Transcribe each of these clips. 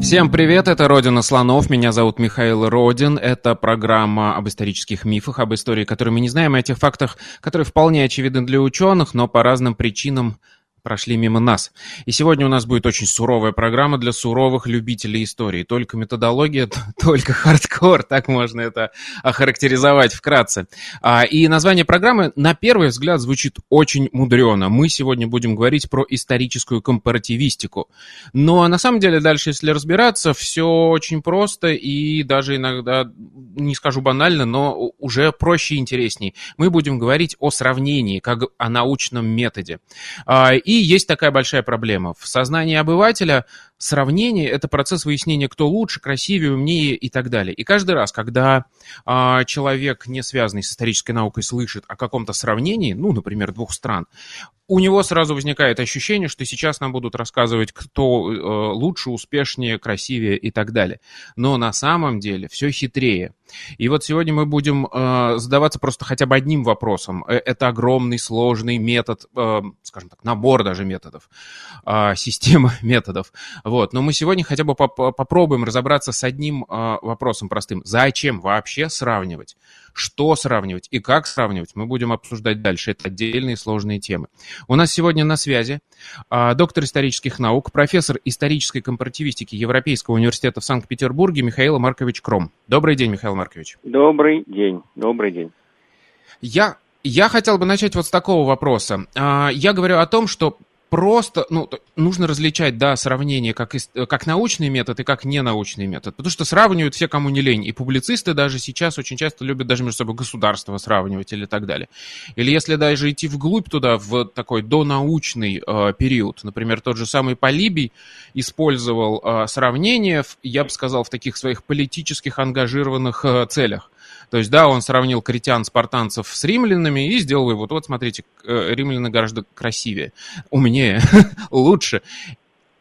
Всем привет, это «Родина слонов», меня зовут Михаил Родин, это программа об исторических мифах, об истории, которые мы не знаем, о тех фактах, которые вполне очевидны для ученых, но по разным причинам прошли мимо нас. И сегодня у нас будет очень суровая программа для суровых любителей истории. Только методология, только хардкор, так можно это охарактеризовать вкратце. А, и название программы, на первый взгляд, звучит очень мудрено. Мы сегодня будем говорить про историческую компаративистику. Но на самом деле дальше, если разбираться, все очень просто и даже иногда, не скажу банально, но уже проще и интересней. Мы будем говорить о сравнении, как о научном методе. И есть такая большая проблема. В сознании обывателя сравнение – это процесс выяснения, кто лучше, красивее, умнее и так далее. И каждый раз, когда а, человек, не связанный с исторической наукой, слышит о каком-то сравнении, ну, например, двух стран, у него сразу возникает ощущение, что сейчас нам будут рассказывать, кто э, лучше, успешнее, красивее и так далее. Но на самом деле все хитрее. И вот сегодня мы будем э, задаваться просто хотя бы одним вопросом. Э, это огромный, сложный метод, э, скажем так, набор даже методов, э, система методов. Вот. Но мы сегодня хотя бы поп попробуем разобраться с одним э, вопросом простым. Зачем вообще сравнивать? Что сравнивать и как сравнивать, мы будем обсуждать дальше. Это отдельные сложные темы. У нас сегодня на связи э, доктор исторических наук, профессор исторической компаративистики Европейского университета в Санкт-Петербурге Михаил Маркович Кром. Добрый день, Михаил Маркович. Добрый день, добрый день. Я, я хотел бы начать вот с такого вопроса. А, я говорю о том, что просто, ну, нужно различать, да, сравнение как, как научный метод и как ненаучный метод, потому что сравнивают все, кому не лень, и публицисты даже сейчас очень часто любят даже между собой государства сравнивать или так далее. Или если даже идти вглубь туда, в такой донаучный э, период, например, тот же самый Полибий использовал э, сравнение, я бы сказал, в таких своих политических ангажированных э, целях. То есть, да, он сравнил критян, спартанцев с римлянами и сделал вывод, вот смотрите, э, римляне гораздо красивее, умнее, лучше.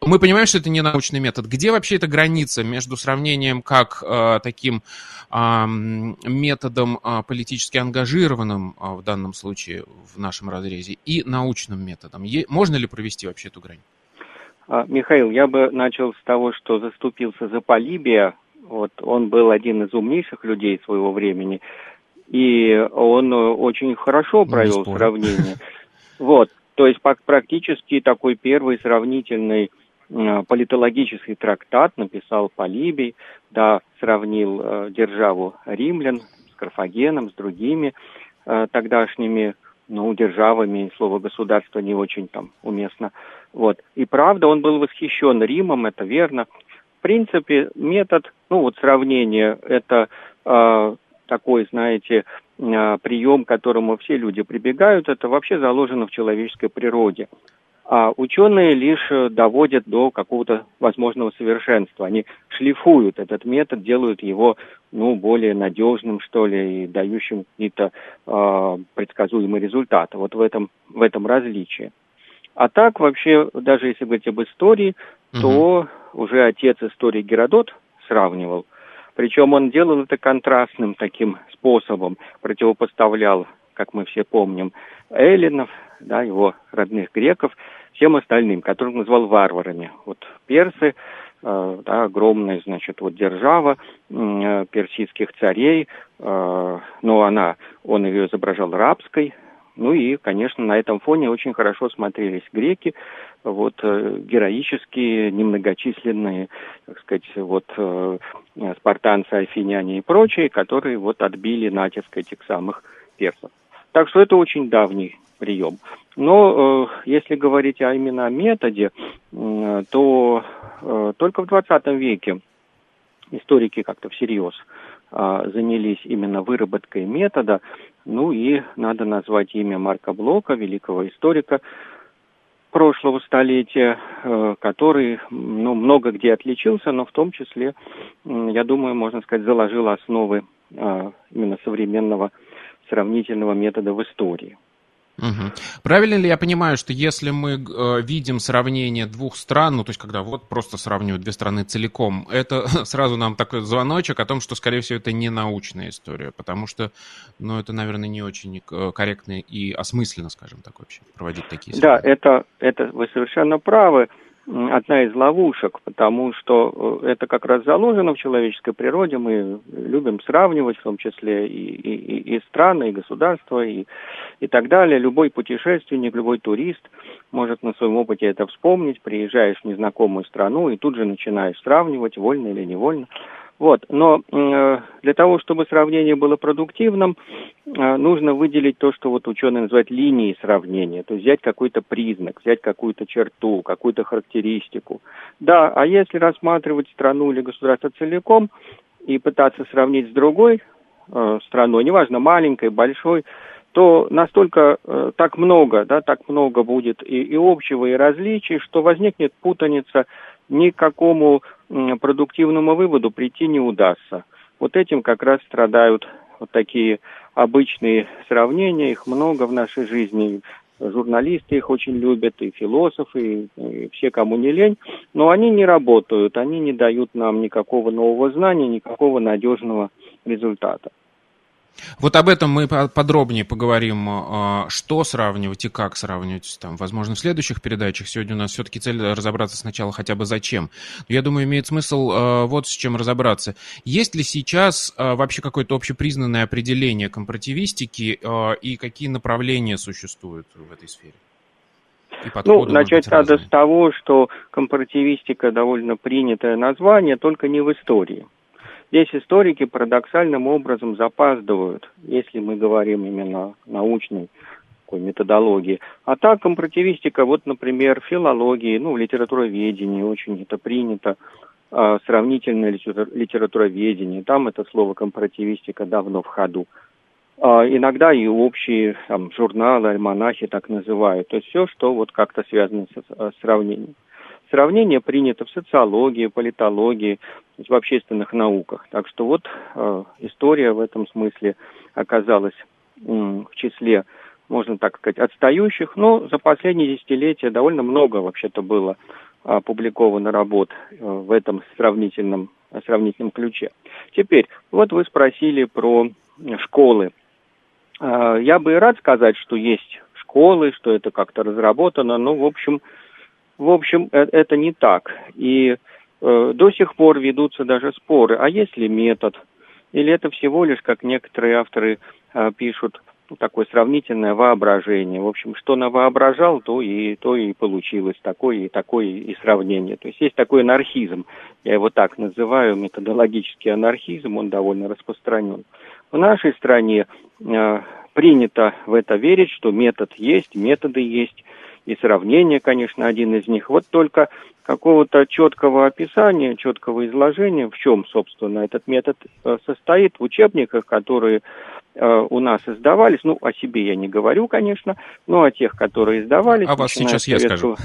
Мы понимаем, что это не научный метод. Где вообще эта граница между сравнением как э, таким э, методом э, политически ангажированным э, в данном случае в нашем разрезе и научным методом? Е- можно ли провести вообще эту грань? А, Михаил, я бы начал с того, что заступился за Полибия, вот, он был один из умнейших людей своего времени, и он очень хорошо ну, провел сравнение. Вот, то есть практически такой первый сравнительный э, политологический трактат написал Полибий, да, сравнил э, державу римлян с Карфагеном, с другими э, тогдашними, ну, державами, слово государство не очень там уместно. Вот. И правда, он был восхищен Римом, это верно. В принципе, метод, ну вот сравнение, это э, такой, знаете, э, прием, к которому все люди прибегают, это вообще заложено в человеческой природе. А ученые лишь доводят до какого-то возможного совершенства. Они шлифуют этот метод, делают его ну, более надежным, что ли, и дающим какие-то э, предсказуемые результаты. Вот в этом, в этом различие. А так вообще, даже если говорить об истории, угу. то уже отец истории Геродот сравнивал. Причем он делал это контрастным таким способом, противопоставлял, как мы все помним, эллинов, да, его родных греков, всем остальным, которых назвал варварами. Вот персы, э, да, огромная, значит, вот держава э, персидских царей, э, но она, он ее изображал рабской, ну и, конечно, на этом фоне очень хорошо смотрелись греки, вот э, героические, немногочисленные, так сказать, вот э, спартанцы, афиняне и прочие, которые вот отбили натиск этих самых персов. Так что это очень давний прием. Но э, если говорить о именно о методе, э, то э, только в 20 веке историки как-то всерьез э, занялись именно выработкой метода, ну и надо назвать имя Марка Блока, великого историка прошлого столетия, э, который ну, много где отличился, но в том числе, я думаю, можно сказать, заложил основы э, именно современного, сравнительного метода в истории. Угу. Правильно ли я понимаю, что если мы э, видим сравнение двух стран, ну то есть когда вот просто сравнивают две страны целиком, это сразу нам такой звоночек о том, что скорее всего это не научная история, потому что, ну это, наверное, не очень э, корректно и осмысленно, скажем так, вообще проводить такие. Сравнения. Да, это это вы совершенно правы одна из ловушек, потому что э, это как раз заложено в человеческой природе. Мы любим сравнивать, в том числе и, и, и страны, и государства, и, и так далее. Любой путешественник, любой турист может на своем опыте это вспомнить. Приезжаешь в незнакомую страну и тут же начинаешь сравнивать, вольно или невольно. Вот. Но э, для того, чтобы сравнение было продуктивным, э, нужно выделить то, что вот ученые называют линией сравнения. То есть взять какой-то признак, взять какую-то черту, какую-то характеристику. Да, а если рассматривать страну или государство целиком и пытаться сравнить с другой э, страной, неважно, маленькой, большой, то настолько э, так много, да, так много будет и, и общего, и различий, что возникнет путаница ни к какому продуктивному выводу прийти не удастся. Вот этим как раз страдают вот такие обычные сравнения, их много в нашей жизни. Журналисты их очень любят, и философы, и все, кому не лень, но они не работают, они не дают нам никакого нового знания, никакого надежного результата. Вот об этом мы подробнее поговорим, а, что сравнивать и как сравнивать, там, возможно, в следующих передачах. Сегодня у нас все-таки цель разобраться сначала хотя бы зачем. Я думаю, имеет смысл а, вот с чем разобраться. Есть ли сейчас а, вообще какое-то общепризнанное определение компаративистики и какие направления существуют в этой сфере? ну, начать надо с того, что компаративистика довольно принятое название, только не в истории. Здесь историки парадоксальным образом запаздывают, если мы говорим именно научной такой методологии. А так компаративистика, вот, например, филологии, ну, в литературоведении очень это принято, э, сравнительное литературоведение, там это слово компаративистика давно в ходу. Э, иногда и общие там, журналы, альманахи так называют. То есть все, что вот как-то связано с сравнением. Сравнение принято в социологии, политологии, в общественных науках. Так что вот э, история в этом смысле оказалась э, в числе, можно так сказать, отстающих, но за последние десятилетия довольно много вообще-то было опубликовано работ э, в этом сравнительном, сравнительном ключе. Теперь, вот вы спросили про школы. Э, я бы рад сказать, что есть школы, что это как-то разработано, но, в общем, в общем, э, это не так. И э, до сих пор ведутся даже споры, а есть ли метод? Или это всего лишь, как некоторые авторы э, пишут, ну, такое сравнительное воображение. В общем, что навоображал, то и, то и получилось такое и такое и сравнение. То есть есть такой анархизм, я его так называю, методологический анархизм, он довольно распространен. В нашей стране э, принято в это верить, что метод есть, методы есть, и сравнение, конечно, один из них. Вот только какого-то четкого описания, четкого изложения, в чем, собственно, этот метод э, состоит в учебниках, которые э, у нас издавались, ну, о себе я не говорю, конечно, но о тех, которые издавались. А вас сейчас я скажу.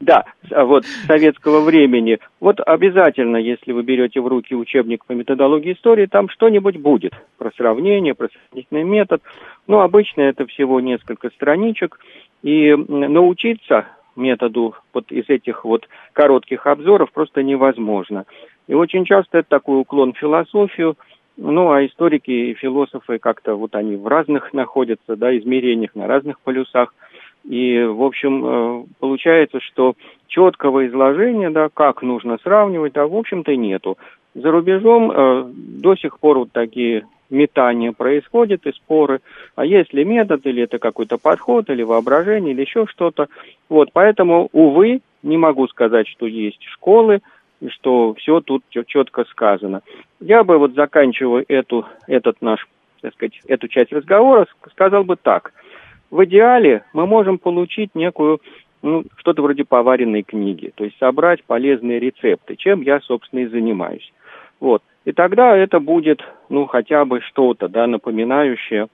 Да, вот советского времени. Вот обязательно, если вы берете в руки учебник по методологии истории, там что-нибудь будет про сравнение, про сравнительный метод. Но обычно это всего несколько страничек, и научиться методу вот из этих вот коротких обзоров просто невозможно. И очень часто это такой уклон в философию, ну, а историки и философы как-то вот они в разных находятся, да, измерениях, на разных полюсах. И, в общем, э, получается, что четкого изложения, да, как нужно сравнивать, да, в общем-то, нету. За рубежом э, до сих пор вот такие метания происходят и споры, а есть ли метод, или это какой-то подход, или воображение, или еще что-то. Вот, поэтому, увы, не могу сказать, что есть школы, и что все тут четко сказано. Я бы вот заканчивая эту, этот наш, так сказать, эту часть разговора, сказал бы так. В идеале мы можем получить некую ну, что-то вроде поваренной книги, то есть собрать полезные рецепты, чем я, собственно, и занимаюсь. Вот. И тогда это будет, ну, хотя бы что-то, да, напоминающее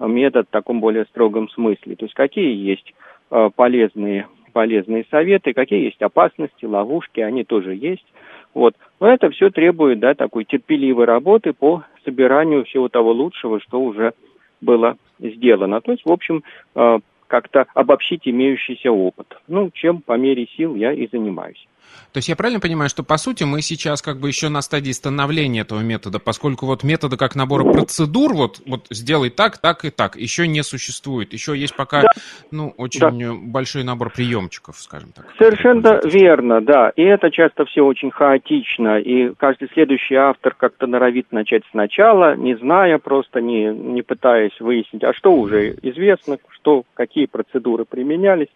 метод в таком более строгом смысле. То есть какие есть э, полезные, полезные советы, какие есть опасности, ловушки, они тоже есть. Вот. Но это все требует, да, такой терпеливой работы по собиранию всего того лучшего, что уже было сделано. То есть, в общем, э, как-то обобщить имеющийся опыт. Ну, чем по мере сил я и занимаюсь. То есть я правильно понимаю, что по сути мы сейчас как бы еще на стадии становления этого метода, поскольку вот метода как набора процедур, вот, вот сделай так, так и так, еще не существует. Еще есть пока, да. ну, очень да. большой набор приемчиков, скажем так. Совершенно верно, да. И это часто все очень хаотично, и каждый следующий автор как-то норовит начать сначала, не зная просто, не, не пытаясь выяснить, а что уже известно, что, какие процедуры применялись.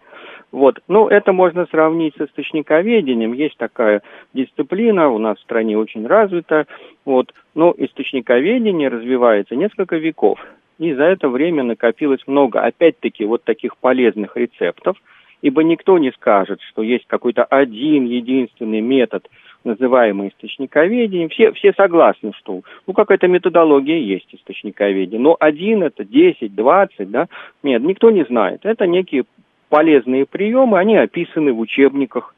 Вот. Ну, это можно сравнить с источниковедением. Есть такая дисциплина, у нас в стране очень развита. Вот. Но источниковедение развивается несколько веков. И за это время накопилось много, опять-таки, вот таких полезных рецептов. Ибо никто не скажет, что есть какой-то один единственный метод, называемый источниковедением. Все, все согласны, что ну, какая-то методология есть источниковедения. Но один это 10, 20, да? Нет, никто не знает. Это некие полезные приемы, они описаны в учебниках.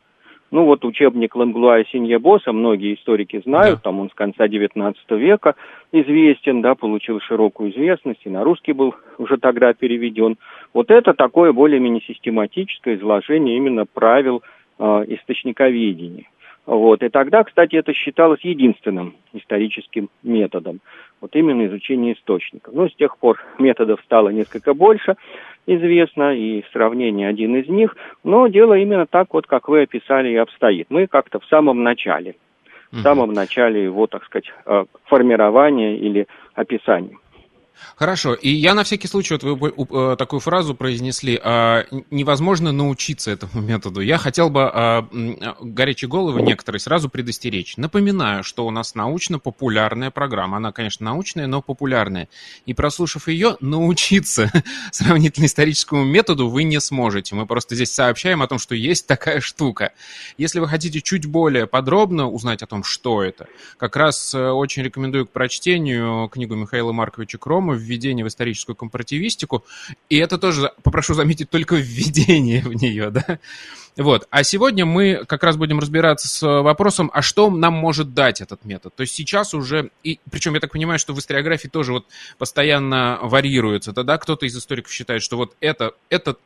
Ну вот учебник Ланглуа и Синьябоса, многие историки знают, да. там он с конца XIX века известен, да, получил широкую известность, и на русский был уже тогда переведен. Вот это такое более-менее систематическое изложение именно правил э, источниковедения. Вот. И тогда, кстати, это считалось единственным историческим методом. Вот именно изучение источников. Но ну, с тех пор методов стало несколько больше известно, и сравнение один из них, но дело именно так вот, как вы описали, и обстоит. Мы как-то в самом начале, в самом начале его, так сказать, э, формирования или описания. Хорошо, и я на всякий случай, вот вы э, такую фразу произнесли, а, невозможно научиться этому методу. Я хотел бы а, горячие головы некоторые сразу предостеречь. Напоминаю, что у нас научно-популярная программа. Она, конечно, научная, но популярная. И прослушав ее, научиться сравнительно-историческому методу вы не сможете. Мы просто здесь сообщаем о том, что есть такая штука. Если вы хотите чуть более подробно узнать о том, что это, как раз э, очень рекомендую к прочтению книгу Михаила Марковича Крома по введение в историческую компаративистику, и это тоже, попрошу заметить, только введение в нее, да. Вот. А сегодня мы как раз будем разбираться с вопросом, а что нам может дать этот метод. То есть сейчас уже, и причем я так понимаю, что в историографии тоже вот постоянно варьируется. Тогда кто-то из историков считает, что вот это, этот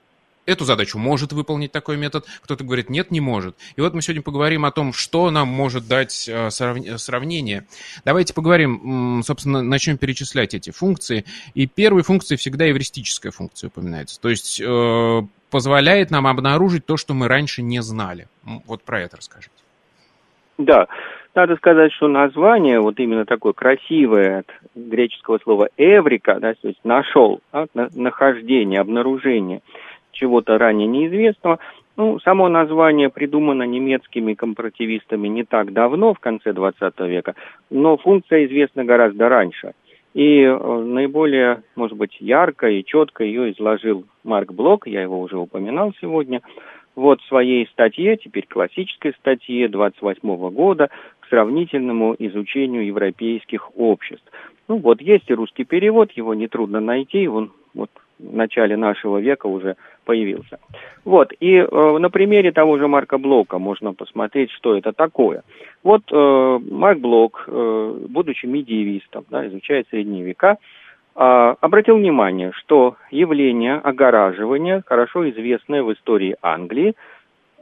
эту задачу может выполнить такой метод, кто-то говорит, нет, не может. И вот мы сегодня поговорим о том, что нам может дать э, сравнение. Давайте поговорим, собственно, начнем перечислять эти функции. И первой функцией всегда эвристическая функция упоминается. То есть э, позволяет нам обнаружить то, что мы раньше не знали. Вот про это расскажите. Да, надо сказать, что название вот именно такое красивое от греческого слова «эврика», да, то есть «нашел», да, нахождение, обнаружение – чего-то ранее неизвестного. Ну, само название придумано немецкими компаративистами не так давно, в конце 20 века, но функция известна гораздо раньше. И э, наиболее, может быть, ярко и четко ее изложил Марк Блок, я его уже упоминал сегодня, вот в своей статье, теперь классической статье 28 года, к сравнительному изучению европейских обществ. Ну вот есть и русский перевод, его нетрудно найти, он вот в начале нашего века уже появился. Вот, и э, на примере того же Марка Блока можно посмотреть, что это такое. Вот э, Марк Блок, э, будучи медиевистом, да, изучая средние века, э, обратил внимание, что явление огораживания, хорошо известное в истории Англии,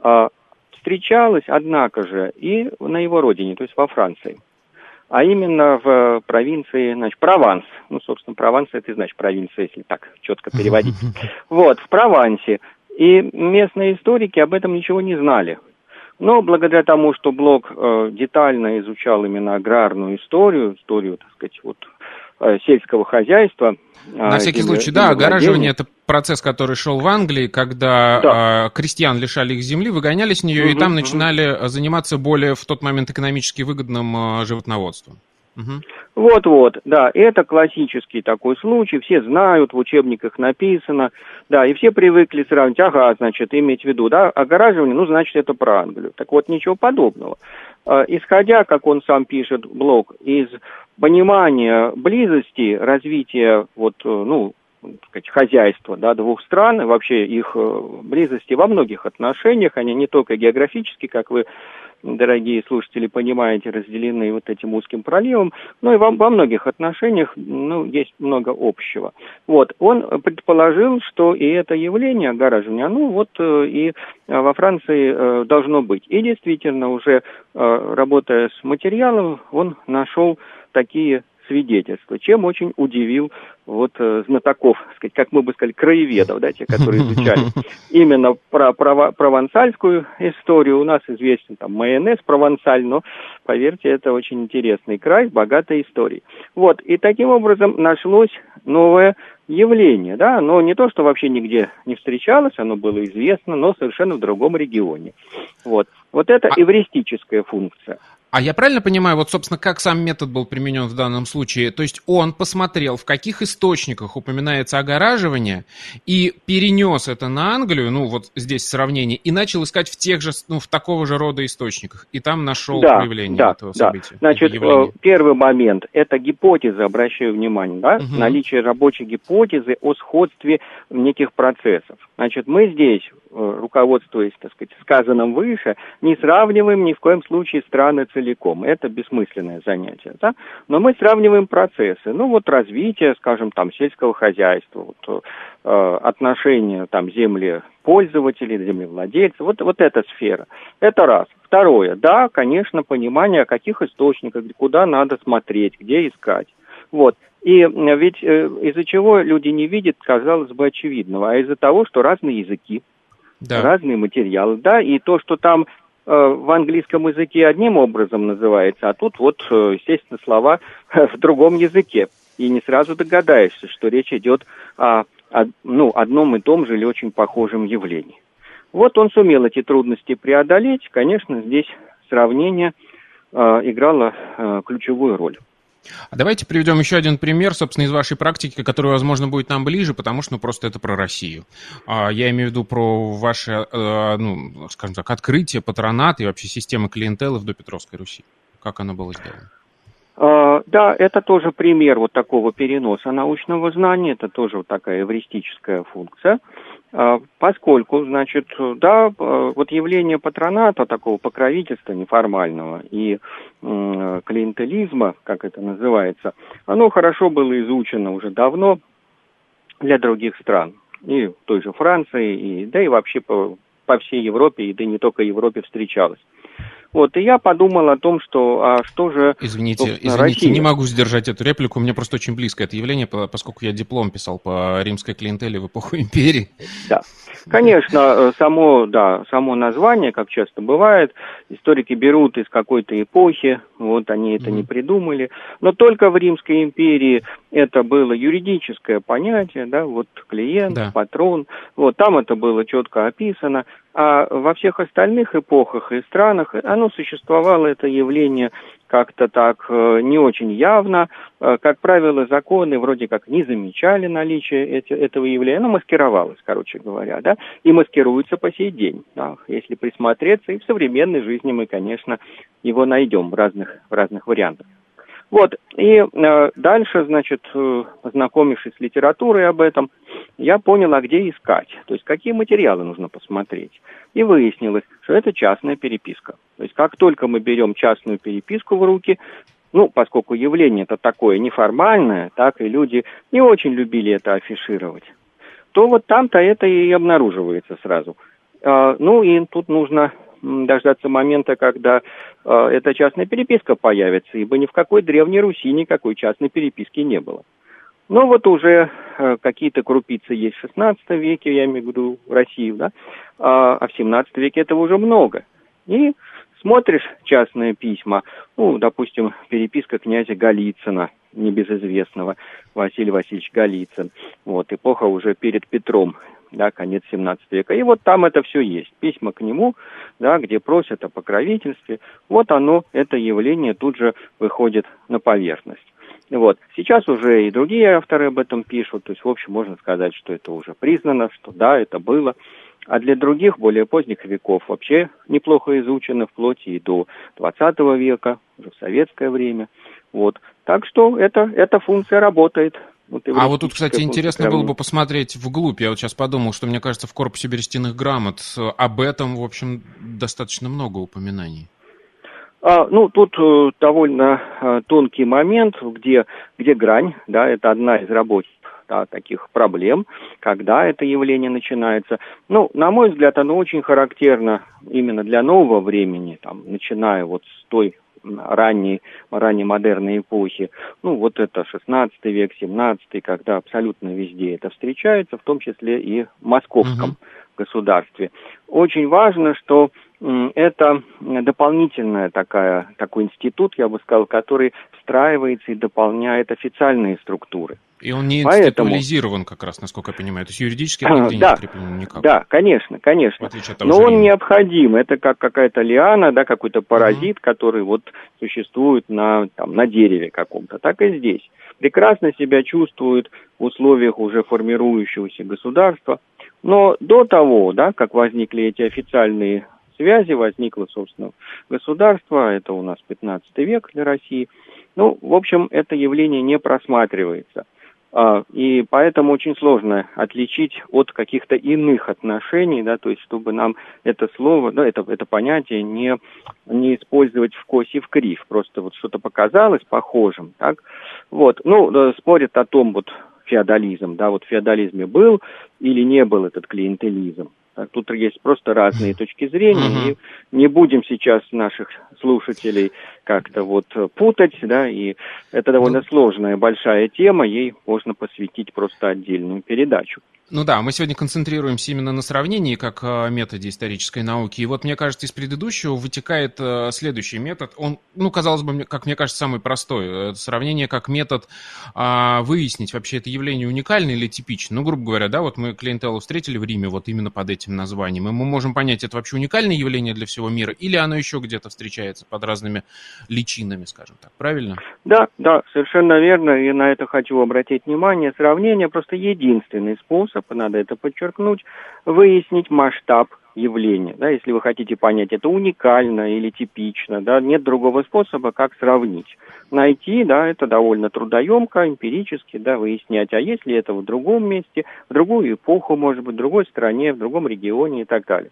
э, встречалось, однако же, и на его родине, то есть во Франции а именно в провинции, значит, Прованс. Ну, собственно, Прованс это значит провинция, если так четко переводить. Вот, в Провансе. И местные историки об этом ничего не знали. Но благодаря тому, что Блок э, детально изучал именно аграрную историю, историю, так сказать, вот Э, сельского хозяйства. На а, всякий случай, да, огораживание – это процесс, который шел в Англии, когда да. э, крестьян лишали их земли, выгоняли с нее, угу, и там угу. начинали заниматься более в тот момент экономически выгодным э, животноводством. Угу. Вот-вот, да, это классический такой случай, все знают, в учебниках написано, да, и все привыкли сравнить, ага, значит, иметь в виду, да, огораживание, ну, значит, это про Англию. Так вот, ничего подобного. Э, исходя, как он сам пишет, блок, из понимания близости развития вот, э, ну, сказать, хозяйства да, двух стран, вообще их э, близости во многих отношениях, они не только географически, как вы дорогие слушатели, понимаете, разделены вот этим узким проливом, но и во, во многих отношениях ну, есть много общего. Вот, он предположил, что и это явление огораживания, ну вот э, и во Франции э, должно быть. И действительно, уже э, работая с материалом, он нашел такие свидетельства, чем очень удивил вот э, знатоков, сказать, как мы бы сказали, краеведов, да, те, которые изучали именно про, про провансальскую историю. У нас известен там майонез провансаль, но, поверьте, это очень интересный край с богатой историей. Вот, и таким образом нашлось новое явление, да, но не то, что вообще нигде не встречалось, оно было известно, но совершенно в другом регионе. Вот, вот это а... эвристическая функция. А я правильно понимаю, вот, собственно, как сам метод был применен в данном случае? То есть он посмотрел, в каких источниках упоминается огораживание, и перенес это на Англию, ну, вот здесь сравнение, и начал искать в тех же, ну, в такого же рода источниках, и там нашел да, проявление да, этого да. события. Значит, э, первый момент – это гипотеза, обращаю внимание, да, угу. наличие рабочей гипотезы о сходстве неких процессов. Значит, мы здесь Э, руководствуясь, так сказать, сказанным выше, не сравниваем ни в коем случае страны целиком. Это бессмысленное занятие. Да? Но мы сравниваем процессы. Ну вот развитие, скажем, там, сельского хозяйства, вот, э, отношения там, земли пользователей, землевладельцев, вот, вот эта сфера. Это раз. Второе, да, конечно, понимание, о каких источниках, куда надо смотреть, где искать. Вот. И ведь э, из-за чего люди не видят, казалось бы, очевидного, а из-за того, что разные языки, да. разные материалы, да, и то, что там э, в английском языке одним образом называется, а тут вот, э, естественно, слова в другом языке. И не сразу догадаешься, что речь идет о, о ну, одном и том же или очень похожем явлении. Вот он сумел эти трудности преодолеть. Конечно, здесь сравнение э, играло э, ключевую роль. А давайте приведем еще один пример, собственно, из вашей практики, который, возможно, будет нам ближе, потому что, ну, просто это про Россию. А, я имею в виду про ваше, э, ну, скажем так, открытие, патронат и вообще системы клиентелы в допетровской Руси. Как оно было сделано? А, да, это тоже пример вот такого переноса научного знания, это тоже вот такая эвристическая функция. А, поскольку, значит, да, вот явление патроната, такого покровительства неформального и клиентелизма, как это называется, оно хорошо было изучено уже давно для других стран, и той же Франции, и, да и вообще по, по всей Европе, и да не только Европе встречалось. Вот, и я подумал о том, что а что же... Извините, извините, Россия? не могу сдержать эту реплику, мне просто очень близко это явление, поскольку я диплом писал по римской клиентели в эпоху империи. Да, конечно, э, само, да, само название, как часто бывает, историки берут из какой-то эпохи, вот они это mm-hmm. не придумали, но только в Римской империи это было юридическое понятие, да, вот клиент, да. патрон, вот там это было четко описано, а во всех остальных эпохах и странах оно существовало, это явление как-то так э, не очень явно. Э, как правило, законы вроде как не замечали наличие этого явления, оно маскировалось, короче говоря, да, и маскируется по сей день. Да. Если присмотреться, и в современной жизни мы, конечно, его найдем в разных, в разных вариантах. Вот, и э, дальше, значит, э, с литературой об этом, я понял, а где искать, то есть какие материалы нужно посмотреть. И выяснилось, что это частная переписка. То есть как только мы берем частную переписку в руки, ну, поскольку явление это такое неформальное, так и люди не очень любили это афишировать, то вот там-то это и обнаруживается сразу. Э, ну, и тут нужно дождаться момента, когда э, эта частная переписка появится, ибо ни в какой Древней Руси никакой частной переписки не было. Но вот уже э, какие-то крупицы есть в XVI веке, я имею в виду Россию, да, а, а в XVII веке этого уже много. И смотришь частные письма, ну, допустим, переписка князя Голицына, небезызвестного, Василий Васильевич Голицын, вот, эпоха уже перед Петром, да, конец 17 века. И вот там это все есть. Письма к нему, да, где просят о покровительстве. Вот оно, это явление тут же выходит на поверхность. Вот. Сейчас уже и другие авторы об этом пишут, то есть, в общем, можно сказать, что это уже признано, что да, это было. А для других, более поздних веков, вообще неплохо изучено, вплоть и до 20 века, уже в советское время. Вот. Так что это, эта функция работает. Вот а вот тут, кстати, интересно было бы посмотреть вглубь. Я вот сейчас подумал, что, мне кажется, в корпусе берестяных грамот об этом, в общем, достаточно много упоминаний. А, ну, тут э, довольно э, тонкий момент, где, где грань, да, это одна из рабочих да, таких проблем, когда это явление начинается. Ну, на мой взгляд, оно очень характерно именно для нового времени, там, начиная вот с той ранней, ранней модерной эпохи. Ну, вот это 16 век, 17 когда абсолютно везде это встречается, в том числе и в московском uh-huh. государстве. Очень важно, что это дополнительная такая, такой институт, я бы сказал, который встраивается и дополняет официальные структуры. И он не институализирован как раз, насколько я понимаю. То есть юридически это нигде да, не никак. Да, конечно, конечно. Но он необходим. Это как какая-то лиана, да, какой-то паразит, угу. который вот существует на, там, на дереве каком-то. Так и здесь. Прекрасно себя чувствует в условиях уже формирующегося государства. Но до того, да, как возникли эти официальные связи, возникло, собственно, государство, это у нас 15 век для России. Ну, в общем, это явление не просматривается. А, и поэтому очень сложно отличить от каких-то иных отношений, да, то есть чтобы нам это слово, да, это, это понятие не, не использовать в кость и в крив, просто вот что-то показалось похожим, так, вот, ну, спорят о том, вот, феодализм, да, вот в феодализме был или не был этот клиентелизм, Тут есть просто разные точки зрения, и не будем сейчас наших слушателей как-то вот путать, да, и это довольно сложная большая тема, ей можно посвятить просто отдельную передачу. Ну да, мы сегодня концентрируемся именно на сравнении как э, методе исторической науки. И вот, мне кажется, из предыдущего вытекает э, следующий метод. Он, ну, казалось бы, как мне кажется, самый простой. Это сравнение как метод а, выяснить, вообще это явление уникальное или типичное. Ну, грубо говоря, да, вот мы клиентеллу встретили в Риме вот именно под этим названием. И мы можем понять, это вообще уникальное явление для всего мира или оно еще где-то встречается под разными личинами, скажем так. Правильно? Да, да, совершенно верно. И на это хочу обратить внимание. Сравнение просто единственный способ способ, надо это подчеркнуть, выяснить масштаб явления. Да, если вы хотите понять, это уникально или типично, да, нет другого способа, как сравнить. Найти, да, это довольно трудоемко, эмпирически, да, выяснять, а если это в другом месте, в другую эпоху, может быть, в другой стране, в другом регионе и так далее.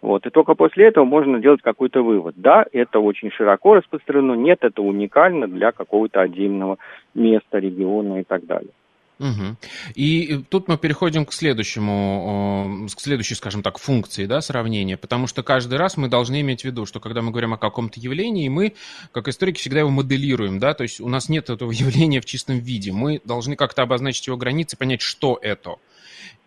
Вот. И только после этого можно делать какой-то вывод. Да, это очень широко распространено, нет, это уникально для какого-то отдельного места, региона и так далее. Угу. И тут мы переходим к следующему, к следующей, скажем так, функции да, сравнения, потому что каждый раз мы должны иметь в виду, что когда мы говорим о каком-то явлении, мы, как историки, всегда его моделируем, да, то есть у нас нет этого явления в чистом виде, мы должны как-то обозначить его границы, понять, что это.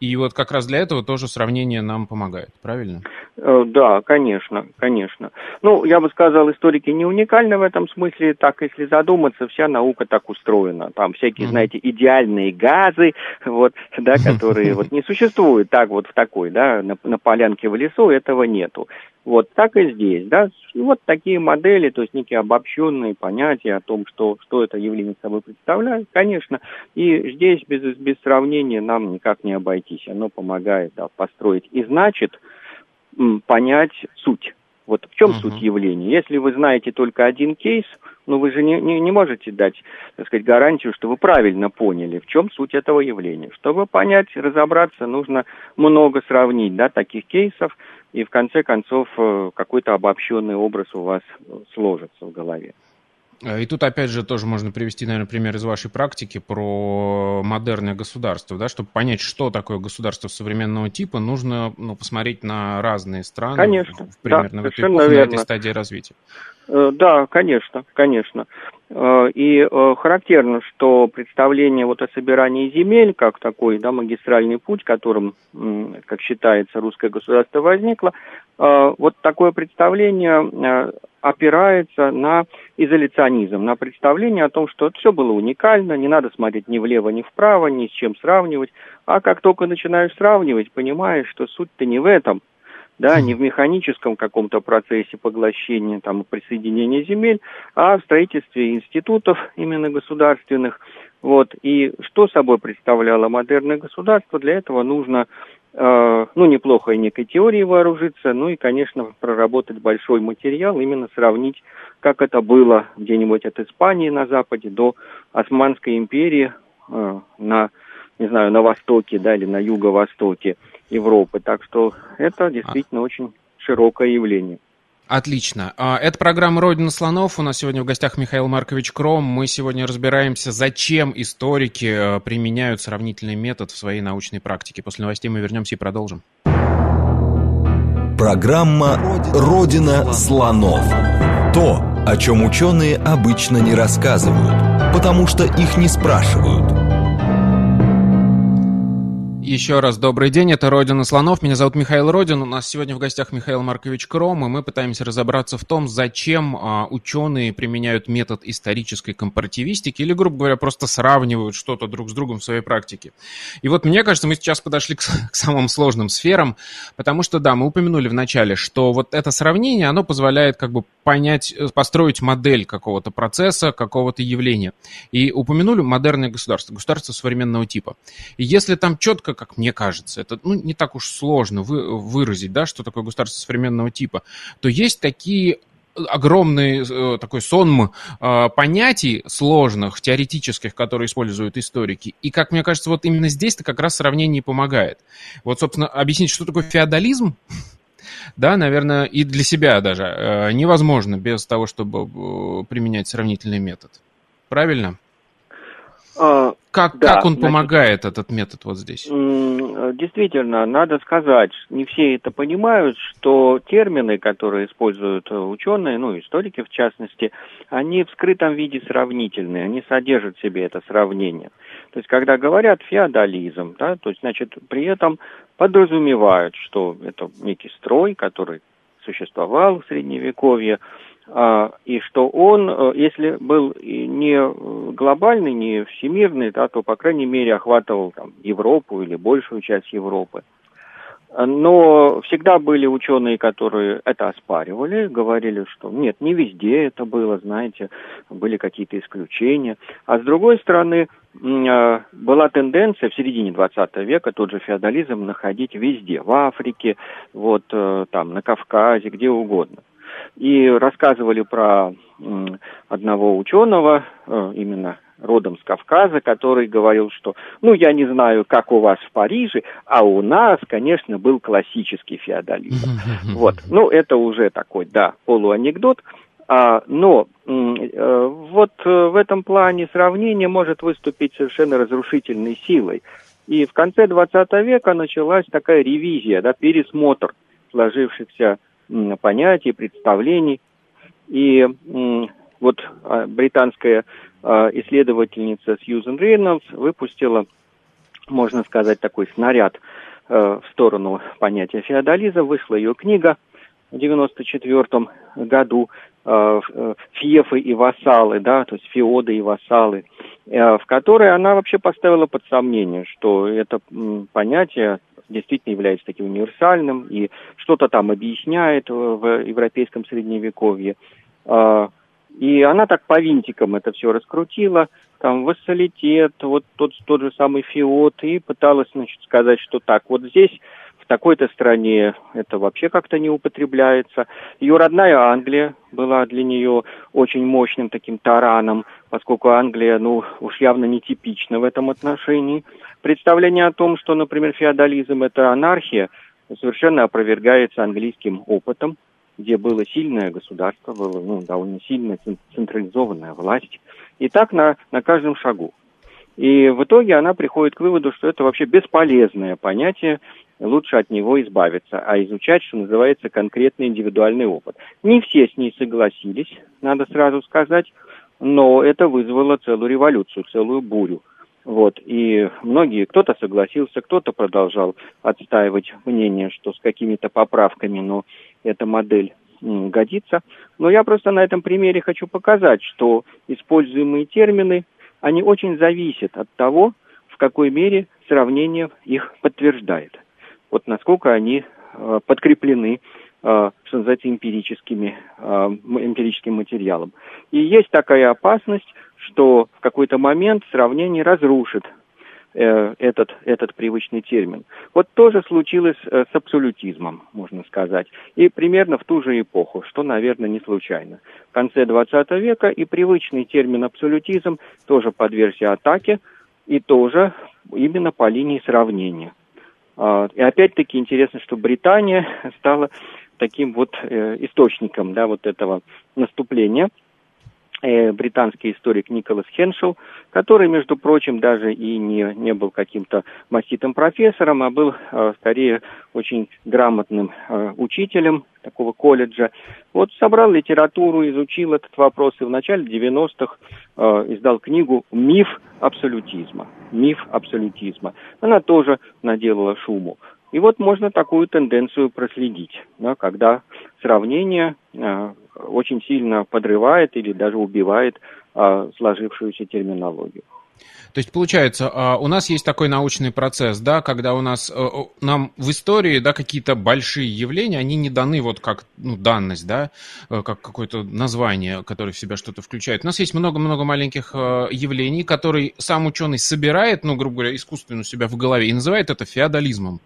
И вот как раз для этого тоже сравнение нам помогает, правильно? Э, да, конечно, конечно. Ну, я бы сказал, историки не уникальны в этом смысле. Так, если задуматься, вся наука так устроена. Там всякие, знаете, идеальные газы, вот, да, которые вот не существуют так вот в такой, да, на, на полянке в лесу, этого нету. Вот так и здесь, да, и вот такие модели, то есть некие обобщенные понятия о том, что, что это явление собой представляет, конечно, и здесь без, без сравнения нам никак не обойтись, оно помогает да, построить. И значит, понять суть. Вот в чем uh-huh. суть явления? Если вы знаете только один кейс, ну вы же не, не, не можете дать, так сказать, гарантию, что вы правильно поняли, в чем суть этого явления. Чтобы понять, разобраться, нужно много сравнить, да, таких кейсов, и в конце концов э, какой-то обобщенный образ у вас сложится в голове. И тут, опять же, тоже можно привести, наверное, пример из вашей практики про модерное государство. Да? Чтобы понять, что такое государство современного типа, нужно ну, посмотреть на разные страны. Конечно, примерно да, в этой, эпохе, на этой стадии развития. Э, да, конечно, конечно. Э, и э, характерно, что представление вот о собирании земель, как такой да, магистральный путь, которым, как считается, русское государство возникло, вот такое представление опирается на изоляционизм, на представление о том, что все было уникально, не надо смотреть ни влево, ни вправо, ни с чем сравнивать. А как только начинаешь сравнивать, понимаешь, что суть-то не в этом – да, не в механическом каком-то процессе поглощения, там, присоединения земель, а в строительстве институтов именно государственных. Вот. И что собой представляло модерное государство? Для этого нужно, э, ну, неплохо и некой теорией вооружиться, ну и, конечно, проработать большой материал, именно сравнить, как это было где-нибудь от Испании на Западе до Османской империи, э, на, не знаю, на востоке, да, или на юго-востоке Европы. Так что это действительно а. очень широкое явление. Отлично. А, это программа «Родина слонов». У нас сегодня в гостях Михаил Маркович Кром. Мы сегодня разбираемся, зачем историки э, применяют сравнительный метод в своей научной практике. После новостей мы вернемся и продолжим. Программа «Родина слонов». То, о чем ученые обычно не рассказывают, потому что их не спрашивают – еще раз добрый день, это «Родина слонов», меня зовут Михаил Родин, у нас сегодня в гостях Михаил Маркович Кром, и мы пытаемся разобраться в том, зачем а, ученые применяют метод исторической компаративистики или, грубо говоря, просто сравнивают что-то друг с другом в своей практике. И вот мне кажется, мы сейчас подошли к, к самым сложным сферам, потому что, да, мы упомянули в начале, что вот это сравнение, оно позволяет как бы понять, э, построить модель какого-то процесса, какого-то явления. И упомянули модерное государство, государство современного типа. И если там четко как мне кажется, это ну, не так уж сложно вы, выразить, да, что такое государство современного типа, то есть такие огромный э, такой сон э, понятий сложных, теоретических, которые используют историки. И, как мне кажется, вот именно здесь-то как раз сравнение помогает. Вот, собственно, объяснить, что такое феодализм, да, наверное, и для себя даже э, невозможно без того, чтобы э, применять сравнительный метод. Правильно? А, как, да, как он значит, помогает, этот метод вот здесь? Действительно, надо сказать, не все это понимают, что термины, которые используют ученые, ну, историки в частности, они в скрытом виде сравнительные, они содержат в себе это сравнение. То есть, когда говорят феодализм, да, то есть, значит, при этом подразумевают, что это некий строй, который существовал в Средневековье, и что он, э, если был не глобальный, не всемирный, да, то, по крайней мере, охватывал там, Европу или большую часть Европы. Но всегда были ученые, которые это оспаривали, говорили, что нет, не везде это было, знаете, были какие-то исключения. А с другой стороны, а, была тенденция в середине 20 века тот же феодализм находить везде, в Африке, вот э, там на Кавказе, где угодно и рассказывали про одного ученого, э, именно родом с Кавказа, который говорил, что, ну, я не знаю, как у вас в Париже, а у нас, конечно, был классический феодализм. Вот, ну, это уже такой, да, полуанекдот, а, но э, вот э, в этом плане сравнение может выступить совершенно разрушительной силой. И в конце 20 века началась такая ревизия, да, пересмотр сложившихся понятий, представлений. И вот а, британская а, исследовательница Сьюзен Рейнольдс выпустила, можно сказать, такой снаряд э, в сторону понятия феодализма. Вышла ее книга в 1994 году э, э, «Фьефы и вассалы», да, то есть феоды и вассалы, в которой она вообще поставила под сомнение, что это понятие действительно является таким универсальным и что-то там объясняет в европейском средневековье. А, и она так по винтикам это все раскрутила, там вассалитет, вот тот, тот же самый фиот, и пыталась, значит, сказать, что так, вот здесь в такой-то стране это вообще как-то не употребляется. Ее родная Англия была для нее очень мощным таким тараном, поскольку Англия, ну, уж явно нетипична в этом отношении. Представление о том, что, например, феодализм – это анархия, совершенно опровергается английским опытом, где было сильное государство, была ну, довольно сильная централизованная власть. И так на, на каждом шагу. И в итоге она приходит к выводу, что это вообще бесполезное понятие, лучше от него избавиться, а изучать, что называется, конкретный индивидуальный опыт. Не все с ней согласились, надо сразу сказать, но это вызвало целую революцию, целую бурю. Вот, и многие, кто-то согласился, кто-то продолжал отстаивать мнение, что с какими-то поправками, но эта модель годится. Но я просто на этом примере хочу показать, что используемые термины, они очень зависят от того, в какой мере сравнение их подтверждает. Вот насколько они э, подкреплены что называется, эмпирическими, э, эмпирическим материалом. И есть такая опасность, что в какой-то момент сравнение разрушит э, этот, этот привычный термин. Вот тоже случилось э, с абсолютизмом, можно сказать. И примерно в ту же эпоху, что, наверное, не случайно. В конце XX века и привычный термин абсолютизм тоже подвергся атаке, и тоже именно по линии сравнения. А, и опять-таки интересно, что Британия стала таким вот э, источником да, вот этого наступления – британский историк Николас Хеншел, который, между прочим, даже и не, не был каким-то маститым профессором, а был э, скорее очень грамотным э, учителем такого колледжа. Вот собрал литературу, изучил этот вопрос и в начале 90-х э, издал книгу «Миф абсолютизма». «Миф абсолютизма». Она тоже наделала шуму. И вот можно такую тенденцию проследить, да, когда сравнение э, очень сильно подрывает или даже убивает а, сложившуюся терминологию. То есть получается, а, у нас есть такой научный процесс, да, когда у нас э, нам в истории, да, какие-то большие явления, они не даны вот как ну, данность, да, э, как какое-то название, которое в себя что-то включает. У нас есть много-много маленьких э, явлений, которые сам ученый собирает, ну, грубо говоря, искусственно у себя в голове и называет это феодализмом.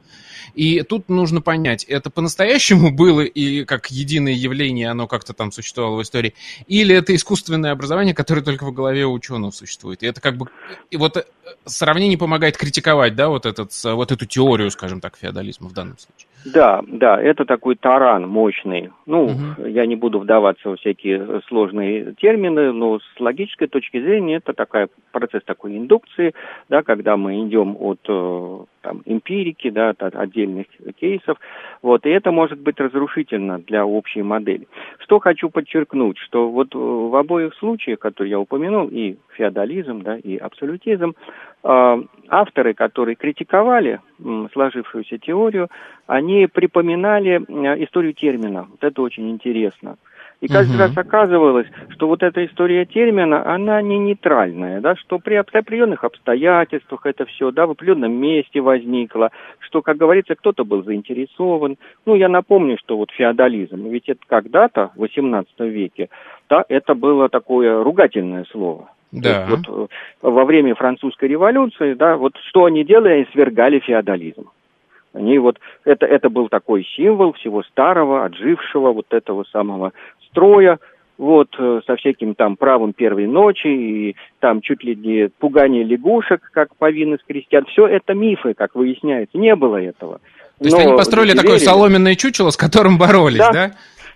И тут нужно понять, это по-настоящему было и как единое явление, оно как-то там существовало в истории, или это искусственное образование, которое только в голове у ученых существует. И это как бы... И вот э, сравнение помогает критиковать, да, вот, этот, вот эту теорию, скажем так, феодализма в данном случае. Да, да, это такой таран мощный. Ну, угу. я не буду вдаваться во всякие сложные термины, но с логической точки зрения это такая процесс такой индукции, да, когда мы идем от э, там, эмпирики, да, от отдельных кейсов, вот, и это может быть разрушительно для общей модели. Что хочу подчеркнуть, что вот в обоих случаях, которые я упомянул, и феодализм, да, и абсолютизм, э, авторы, которые критиковали э, сложившуюся теорию, они припоминали э, историю термина. Вот это очень интересно. И каждый угу. раз оказывалось, что вот эта история термина, она не нейтральная, да, что при определенных обстоятельствах это все, да, в определенном месте возникло, что, как говорится, кто-то был заинтересован. Ну, я напомню, что вот феодализм, ведь это когда-то, в XVIII веке, да, это было такое ругательное слово. Да. вот э, во время французской революции, да, вот что они делали, они свергали феодализм. Они вот, это, это был такой символ всего старого, отжившего вот этого самого строя, вот, э, со всяким там правом первой ночи, и там чуть ли не пугание лягушек, как повинны крестьян. Все это мифы, как выясняется. Не было этого. То есть Но они построили такое верили. соломенное чучело, с которым боролись, да? да?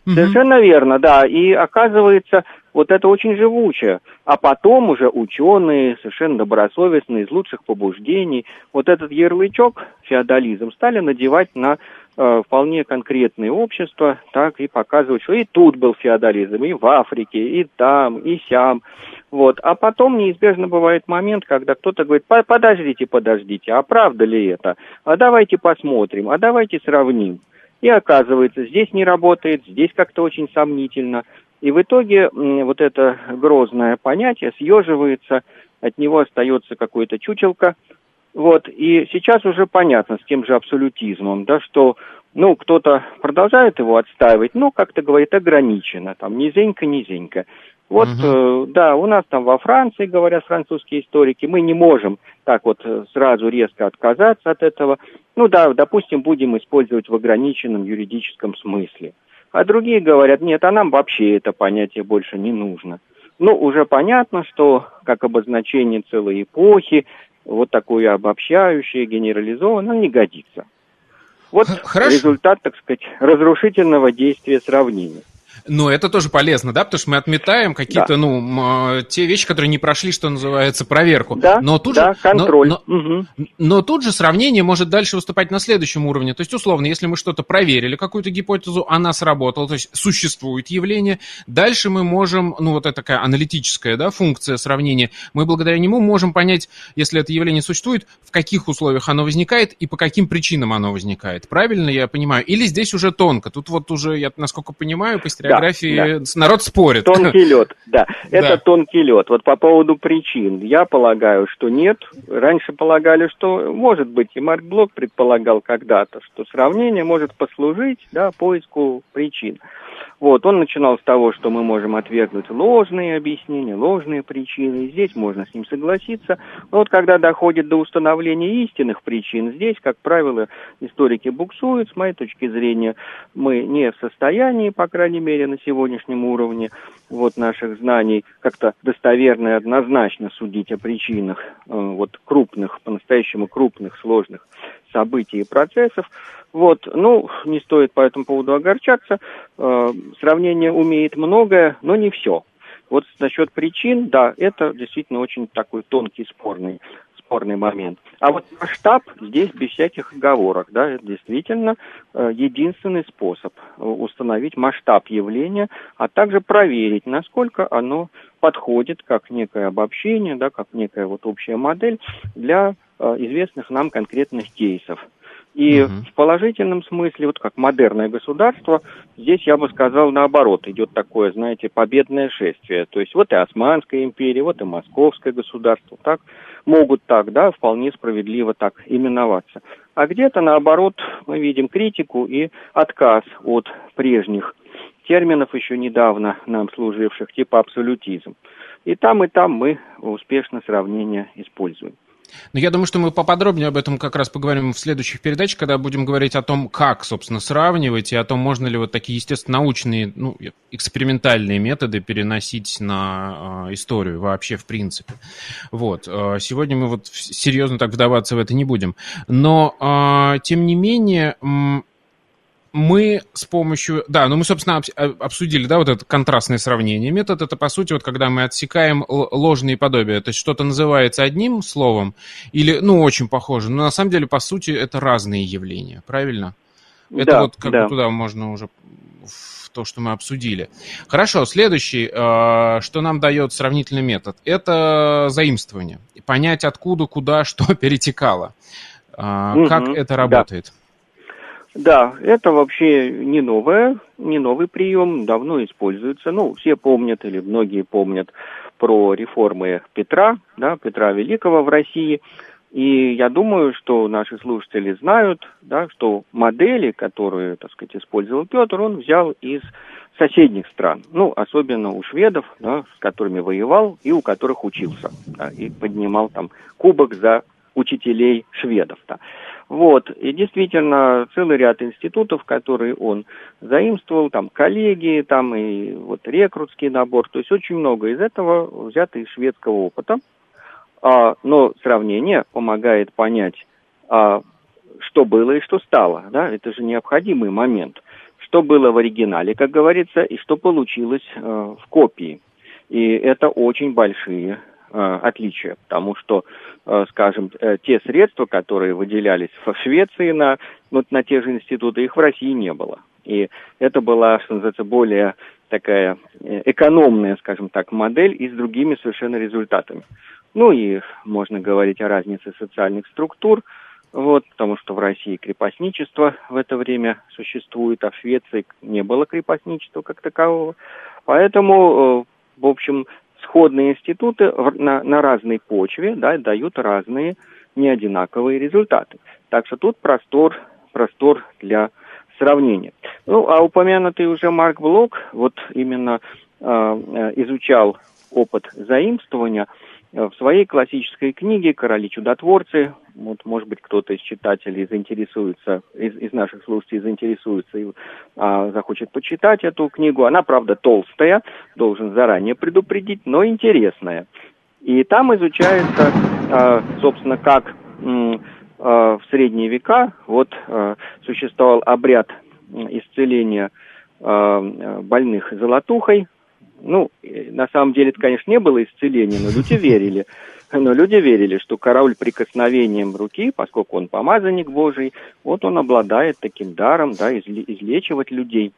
Совершенно верно, да. И оказывается, вот это очень живуче. А потом уже ученые, совершенно добросовестные, из лучших побуждений, вот этот ярлычок феодализм стали надевать на э, вполне конкретные общества, так и показывать, что и тут был феодализм, и в Африке, и там, и сям. Вот. А потом неизбежно бывает момент, когда кто-то говорит, подождите, подождите, а правда ли это? А давайте посмотрим, а давайте сравним. И оказывается, здесь не работает, здесь как-то очень сомнительно. И в итоге вот это грозное понятие съеживается, от него остается какое-то чучелка. Вот, и сейчас уже понятно с тем же абсолютизмом, да, что, ну, кто-то продолжает его отстаивать, но как-то говорит ограничено, там, низенько, низенько. Вот, угу. э, да, у нас там во Франции, говорят французские историки, мы не можем так вот э, сразу резко отказаться от этого. Ну да, допустим, будем использовать в ограниченном юридическом смысле. А другие говорят, нет, а нам вообще это понятие больше не нужно. Ну, уже понятно, что как обозначение целой эпохи, вот такое обобщающее, генерализованное, не годится. Вот Хорошо. результат, так сказать, разрушительного действия сравнения. Но это тоже полезно, да, потому что мы отметаем какие-то, да. ну, те вещи, которые не прошли, что называется, проверку. Да, но тут да, же, контроль. Но, но, угу. но тут же сравнение может дальше выступать на следующем уровне. То есть, условно, если мы что-то проверили, какую-то гипотезу, она сработала, то есть существует явление, дальше мы можем, ну, вот это такая аналитическая, да, функция сравнения, мы благодаря нему можем понять, если это явление существует, в каких условиях оно возникает и по каким причинам оно возникает. Правильно я понимаю? Или здесь уже тонко? Тут вот уже, я насколько понимаю, по историографии да, да. народ спорит. Тонкий лед, да. Это да. тонкий лед. Вот по поводу причин. Я полагаю, что нет. Раньше полагали, что может быть, и Марк Блок предполагал когда-то, что сравнение может послужить да, поиску причин. Вот, он начинал с того, что мы можем отвергнуть ложные объяснения, ложные причины, здесь можно с ним согласиться. Но вот когда доходит до установления истинных причин, здесь, как правило, историки буксуют. С моей точки зрения, мы не в состоянии, по крайней мере, мере, на сегодняшнем уровне вот, наших знаний, как-то достоверно и однозначно судить о причинах э, вот, крупных, по-настоящему крупных, сложных событий и процессов. Вот, ну, не стоит по этому поводу огорчаться. Э, сравнение умеет многое, но не все. Вот насчет причин, да, это действительно очень такой тонкий, спорный спорный момент. А вот масштаб здесь без всяких оговорок, да, это действительно э, единственный способ э, установить масштаб явления, а также проверить, насколько оно подходит как некое обобщение, да, как некая вот общая модель для э, известных нам конкретных кейсов. И угу. в положительном смысле, вот как модерное государство, здесь я бы сказал наоборот, идет такое, знаете, победное шествие. То есть вот и Османская империя, вот и Московское государство, так могут так, да, вполне справедливо так именоваться. А где-то наоборот мы видим критику и отказ от прежних терминов еще недавно нам служивших, типа абсолютизм. И там, и там мы успешно сравнение используем. Но я думаю, что мы поподробнее об этом как раз поговорим в следующих передачах, когда будем говорить о том, как, собственно, сравнивать, и о том, можно ли вот такие, естественно, научные, ну, экспериментальные методы переносить на э, историю вообще, в принципе. Вот. Э, сегодня мы вот серьезно так вдаваться в это не будем. Но, э, тем не менее, мы с помощью... Да, ну мы, собственно, э, обсудили, да, вот это контрастное сравнение. Метод — это, по сути, вот когда мы отсекаем ложные подобия. То есть что-то называется одним словом или, ну, очень похоже, но на самом деле, по сути, это разные явления, правильно? Это да, вот как да. бы туда можно уже в то, что мы обсудили. Хорошо, следующий, э, что нам дает сравнительный метод, это заимствование. Понять, откуда, куда, что перетекало. Угу, как это работает? Да. Да, это вообще не новое, не новый прием, давно используется. Ну, все помнят или многие помнят про реформы Петра, да, Петра Великого в России. И я думаю, что наши слушатели знают, да, что модели, которые, так сказать, использовал Петр, он взял из соседних стран, ну, особенно у шведов, да, с которыми воевал и у которых учился, да, и поднимал там кубок за учителей шведов. Да. Вот, и действительно, целый ряд институтов, которые он заимствовал, там коллегии, там и вот рекрутский набор, то есть очень много из этого взято из шведского опыта. А, но сравнение помогает понять, а, что было и что стало, да, это же необходимый момент. Что было в оригинале, как говорится, и что получилось э, в копии. И это очень большие Э, отличия, потому что, э, скажем, э, те средства, которые выделялись в Швеции на, вот, на те же институты, их в России не было. И это была, что называется, более такая экономная, скажем так, модель и с другими совершенно результатами. Ну и можно говорить о разнице социальных структур, вот, потому что в России крепостничество в это время существует, а в Швеции не было крепостничества как такового. Поэтому, в общем, сходные институты на, на разной почве да, дают разные неодинаковые результаты. Так что тут простор, простор для сравнения. Ну, а упомянутый уже Марк Блок вот именно э, изучал опыт заимствования – в своей классической книге «Короли чудотворцы», вот, может быть, кто-то из читателей заинтересуется, из, из наших слушателей заинтересуется и а, захочет почитать эту книгу. Она, правда, толстая, должен заранее предупредить, но интересная. И там изучается, а, собственно, как м, а, в средние века вот а, существовал обряд исцеления а, больных золотухой, ну, на самом деле это, конечно, не было исцеление, но люди верили. Но люди верили, что король прикосновением руки, поскольку он помазанник Божий, вот он обладает таким даром, да, излечивать людей.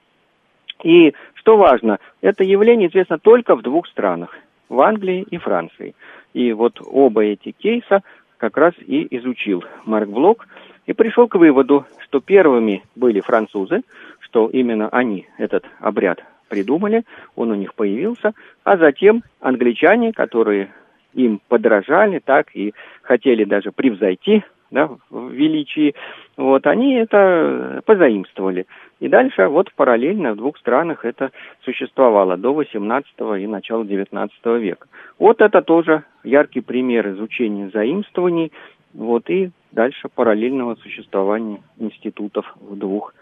И что важно, это явление известно только в двух странах, в Англии и Франции. И вот оба эти кейса как раз и изучил Марк Блок и пришел к выводу, что первыми были французы, что именно они этот обряд придумали, он у них появился, а затем англичане, которые им подражали, так и хотели даже превзойти да, в величии, вот, они это позаимствовали. И дальше вот параллельно в двух странах это существовало до 18 и начала 19 века. Вот это тоже яркий пример изучения заимствований, вот, и дальше параллельного существования институтов в двух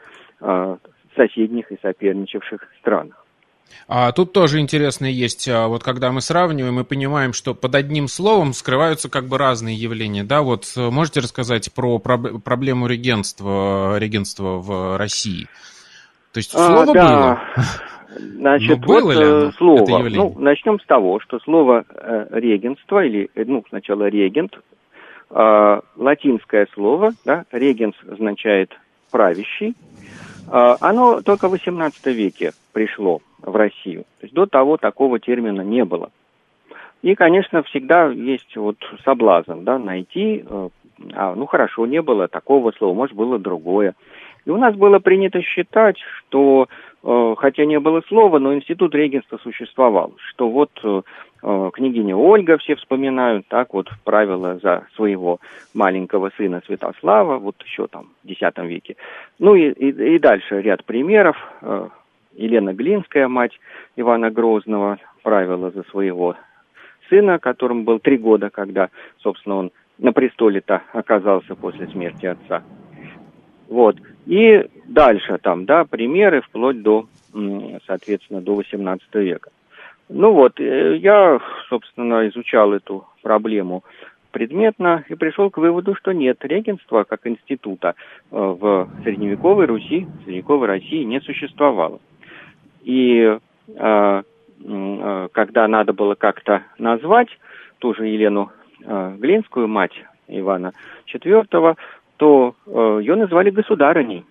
э, соседних и соперничавших странах. А тут тоже интересно есть, а, вот когда мы сравниваем, мы понимаем, что под одним словом скрываются как бы разные явления, да, вот э, можете рассказать про проблему регентства, регентства в России? То есть а, слово а, да. было? Значит, ну, вот э, слово. Ну, начнем с того, что слово э, регенство, или, ну, сначала регент, э, латинское слово, да, регенс означает правящий, оно только в XVIII веке пришло в Россию. То есть до того такого термина не было. И, конечно, всегда есть вот соблазн, да, найти, э, а, ну хорошо, не было такого слова, может, было другое. И у нас было принято считать, что, э, хотя не было слова, но институт регенства существовал, что вот э, э княгиня Ольга все вспоминают, так вот правила за своего маленького сына Святослава, вот еще там в X веке. Ну и, и, и дальше ряд примеров. Елена Глинская, мать Ивана Грозного, правила за своего сына, которому был три года, когда, собственно, он на престоле-то оказался после смерти отца. Вот. И дальше там, да, примеры вплоть до, соответственно, до 18 века. Ну вот, э, я, собственно, изучал эту проблему предметно и пришел к выводу, что нет, регенства как института э, в средневековой Руси, в средневековой России не существовало. И э, э, когда надо было как-то назвать ту же Елену э, Глинскую, мать Ивана IV, то э, ее назвали государыней.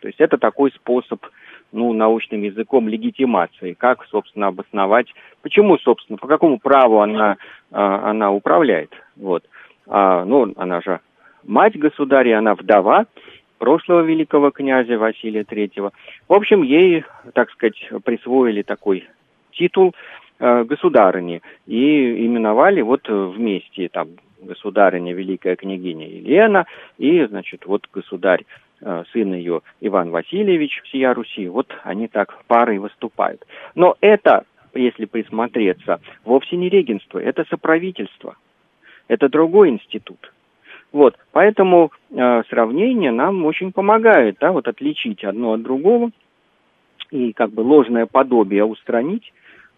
То есть это такой способ, ну, научным языком легитимации, как, собственно, обосновать, почему, собственно, по какому праву она, э, она управляет. Вот. А, ну, она же мать государя, она вдова, прошлого великого князя Василия III. В общем, ей, так сказать, присвоили такой титул э, государыни и именовали вот вместе там государыня великая княгиня Елена и, значит, вот государь э, сын ее Иван Васильевич всея Руси, вот они так парой выступают. Но это, если присмотреться, вовсе не регенство, это соправительство. Это другой институт. Вот, поэтому э, сравнение нам очень помогает, да, вот отличить одно от другого и как бы ложное подобие устранить,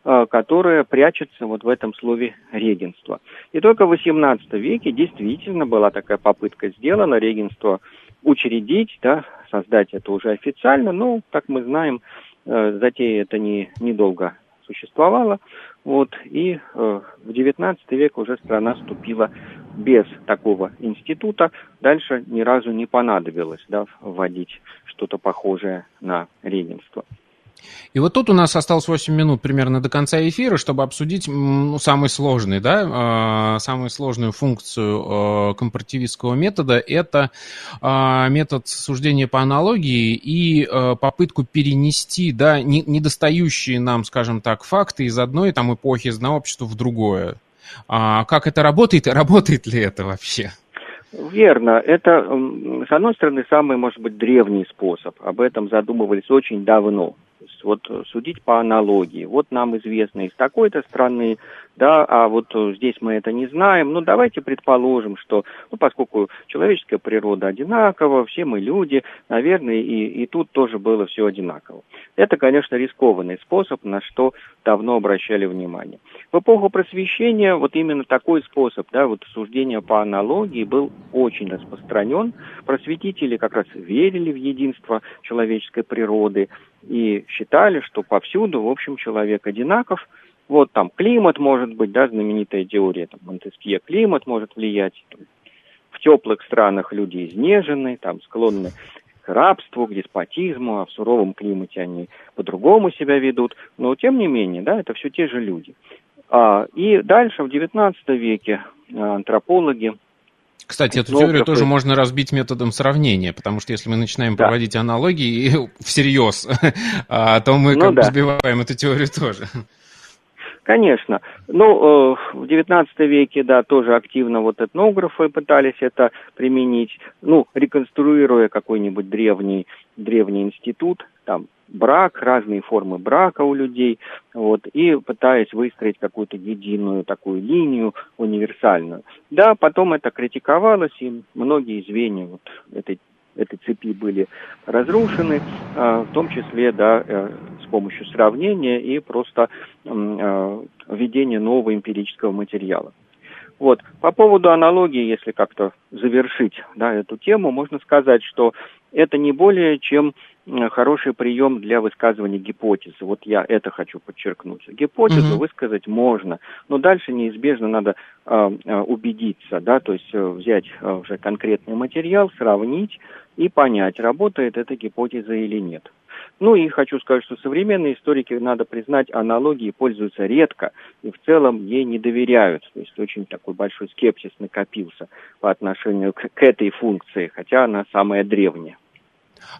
э, которое прячется вот в этом слове регенство. И только в XVIII веке действительно была такая попытка сделана регенство учредить, да, создать это уже официально, но, как мы знаем, э, затея это не, недолго существовала, вот, и э, в XIX век уже страна вступила без такого института дальше ни разу не понадобилось да, вводить что-то похожее на регенство. И вот тут у нас осталось 8 минут примерно до конца эфира, чтобы обсудить ну, самый сложный, да, э, самую сложную функцию э, компаративистского метода. Это э, метод суждения по аналогии и э, попытку перенести, да, не, недостающие нам, скажем так, факты из одной там эпохи, из в другое. А как это работает и работает ли это вообще? Верно. Это, с одной стороны, самый, может быть, древний способ. Об этом задумывались очень давно. Вот судить по аналогии. Вот нам известно из такой-то страны да, а вот э, здесь мы это не знаем. Ну, давайте предположим, что, ну, поскольку человеческая природа одинакова, все мы люди, наверное, и, и тут тоже было все одинаково. Это, конечно, рискованный способ, на что давно обращали внимание. В эпоху просвещения вот именно такой способ, да, вот суждения по аналогии был очень распространен. Просветители как раз верили в единство человеческой природы и считали, что повсюду, в общем, человек одинаков – вот там климат может быть, да, знаменитая теория, там, Монтескье, климат может влиять. Там, в теплых странах люди изнежены, там, склонны к рабству, к деспотизму, а в суровом климате они по-другому себя ведут. Но, тем не менее, да, это все те же люди. А, и дальше, в XIX веке, а, антропологи кстати, эту теорию тоже можно разбить методом сравнения, потому что если мы начинаем да. проводить аналогии всерьез, а, то мы ну, как да. сбиваем эту теорию тоже. Конечно. Ну, э, в XIX веке, да, тоже активно вот этнографы пытались это применить, ну, реконструируя какой-нибудь древний, древний институт, там, брак, разные формы брака у людей, вот, и пытаясь выстроить какую-то единую такую линию универсальную. Да, потом это критиковалось, и многие звенья вот этой этой цепи были разрушены, а, в том числе, да, э, с помощью сравнения и просто введения нового эмпирического материала. Вот. По поводу аналогии, если как-то завершить да, эту тему, можно сказать, что это не более чем хороший прием для высказывания гипотезы. Вот я это хочу подчеркнуть. Гипотезу mm-hmm. высказать можно, но дальше неизбежно надо э, убедиться, да, то есть э, взять э, уже конкретный материал, сравнить и понять, работает эта гипотеза или нет. Ну и хочу сказать, что современные историки, надо признать, аналогии пользуются редко и в целом ей не доверяют. То есть очень такой большой скепсис накопился по отношению к, к этой функции, хотя она самая древняя.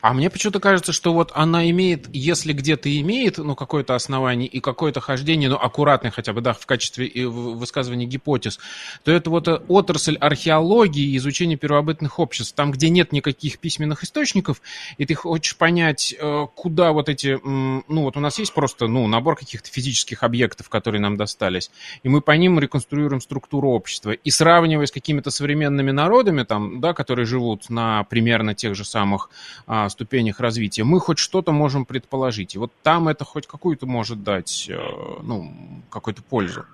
А мне почему-то кажется, что вот она имеет, если где-то имеет, ну, какое-то основание и какое-то хождение, ну, аккуратное хотя бы, да, в качестве высказывания гипотез, то это вот э, отрасль археологии и изучения первобытных обществ, там, где нет никаких письменных источников, и ты хочешь понять, э, куда вот эти, ну, вот у нас есть просто, ну, набор каких-то физических объектов, которые нам достались, и мы по ним реконструируем структуру общества, и сравнивая с какими-то современными народами, там, да, которые живут на примерно тех же самых а, ступенях развития, мы хоть что-то можем предположить. И вот там это хоть какую-то может дать, э, ну, какую-то пользу.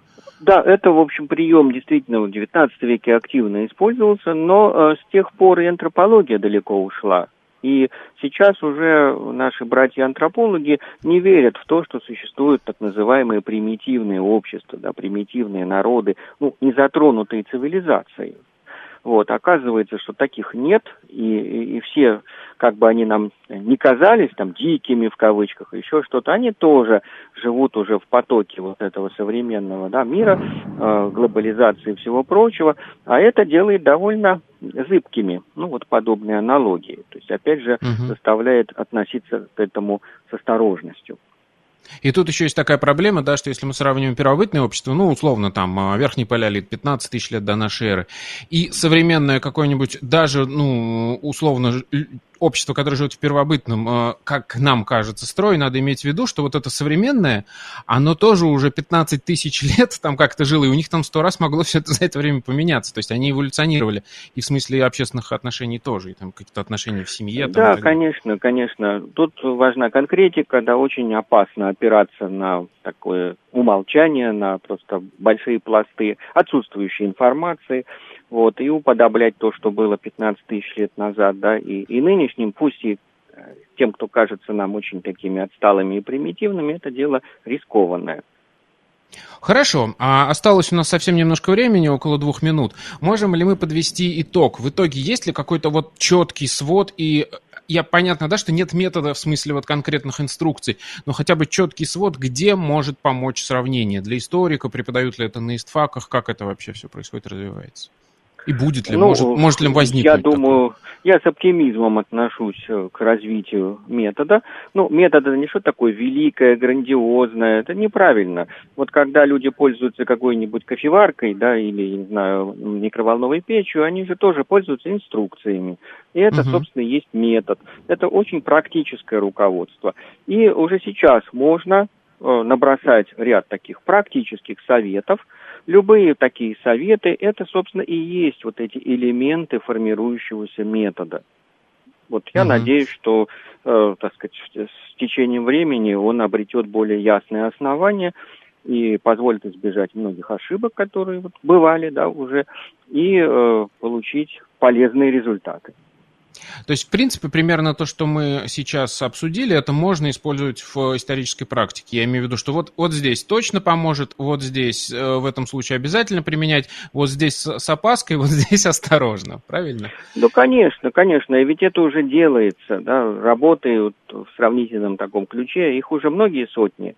Да, это, в общем, прием действительно в XIX веке активно использовался, но э, с тех пор и антропология далеко ушла. И сейчас уже наши братья-антропологи не верят в то, что существуют так называемые примитивные общества, да, примитивные народы, ну, не затронутые цивилизацией. Вот, оказывается, что таких нет, и, и, и все, как бы они нам не казались там дикими в кавычках, еще что-то, они тоже живут уже в потоке вот этого современного да, мира, э, глобализации и всего прочего, а это делает довольно зыбкими, ну вот подобные аналогии. То есть, опять же, угу. заставляет относиться к этому с осторожностью. И тут еще есть такая проблема, да, что если мы сравниваем первобытное общество, ну, условно, там, а, верхний палеолит, 15 тысяч лет до нашей эры, и современное какое-нибудь, даже, ну, условно, общество, которое живет в первобытном, э, как нам кажется, строй, надо иметь в виду, что вот это современное, оно тоже уже 15 тысяч лет там как-то жило, и у них там сто раз могло все это за это время поменяться. То есть они эволюционировали и в смысле общественных отношений тоже, и там какие-то отношения в семье. Там, да, конечно, конечно. Тут важна конкретика, да, очень опасно опираться на такое умолчание, на просто большие пласты отсутствующей информации вот, и уподоблять то, что было 15 тысяч лет назад, да, и, и нынешним, пусть и э, тем, кто кажется нам очень такими отсталыми и примитивными, это дело рискованное. Хорошо, а осталось у нас совсем немножко времени, около двух минут. Можем ли мы подвести итог? В итоге есть ли какой-то вот четкий свод и я понятно, да, что нет метода в смысле вот конкретных инструкций, но хотя бы четкий свод, где может помочь сравнение для историка, преподают ли это на истфаках, как это вообще все происходит, развивается? И будет ли, ну, может, может ли возникнуть? Я думаю, такое? я с оптимизмом отношусь э, к развитию метода. Ну, метод это не что такое великое, грандиозное, это неправильно. Вот когда люди пользуются какой-нибудь кофеваркой, да, или, не знаю, микроволновой печью, они же тоже пользуются инструкциями. И это, угу. собственно, есть метод. Это очень практическое руководство. И уже сейчас можно э, набросать ряд таких практических советов, Любые такие советы, это, собственно, и есть вот эти элементы формирующегося метода. Вот я uh надеюсь, что, э, так сказать, с течением времени он обретет более ясные основания и позволит избежать многих ошибок, которые вот бывали, да, уже, и э, получить полезные результаты. То есть, в принципе, примерно то, что мы сейчас обсудили, это можно использовать в исторической практике. Я имею в виду, что вот, вот здесь точно поможет, вот здесь э, в этом случае обязательно применять, вот здесь с опаской, вот здесь осторожно. Правильно? Ну, конечно, конечно. И ведь это уже делается, да, работы в сравнительном таком ключе, их уже многие сотни.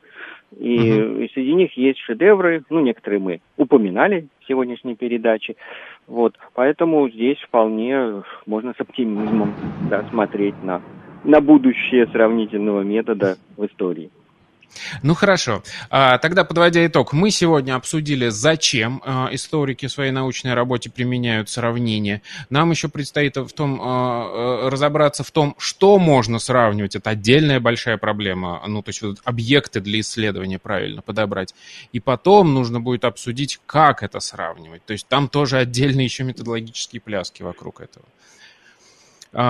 И, и среди них есть шедевры, ну, некоторые мы упоминали в сегодняшней передаче. Вот, поэтому здесь вполне можно с оптимизмом да, смотреть на, на будущее сравнительного метода в истории. Ну хорошо. А, тогда, подводя итог, мы сегодня обсудили, зачем а, историки в своей научной работе применяют сравнение. Нам еще предстоит в том, а, разобраться в том, что можно сравнивать. Это отдельная большая проблема. Ну, то есть вот объекты для исследования правильно подобрать. И потом нужно будет обсудить, как это сравнивать. То есть там тоже отдельные еще методологические пляски вокруг этого.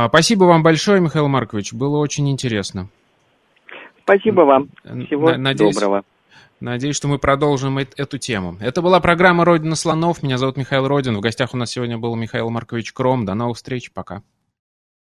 Спасибо вам большое, Михаил Маркович. Было очень интересно. Спасибо вам. Всего Надеюсь, доброго. Надеюсь, что мы продолжим эту тему. Это была программа «Родина слонов». Меня зовут Михаил Родин. В гостях у нас сегодня был Михаил Маркович Кром. До новых встреч. Пока.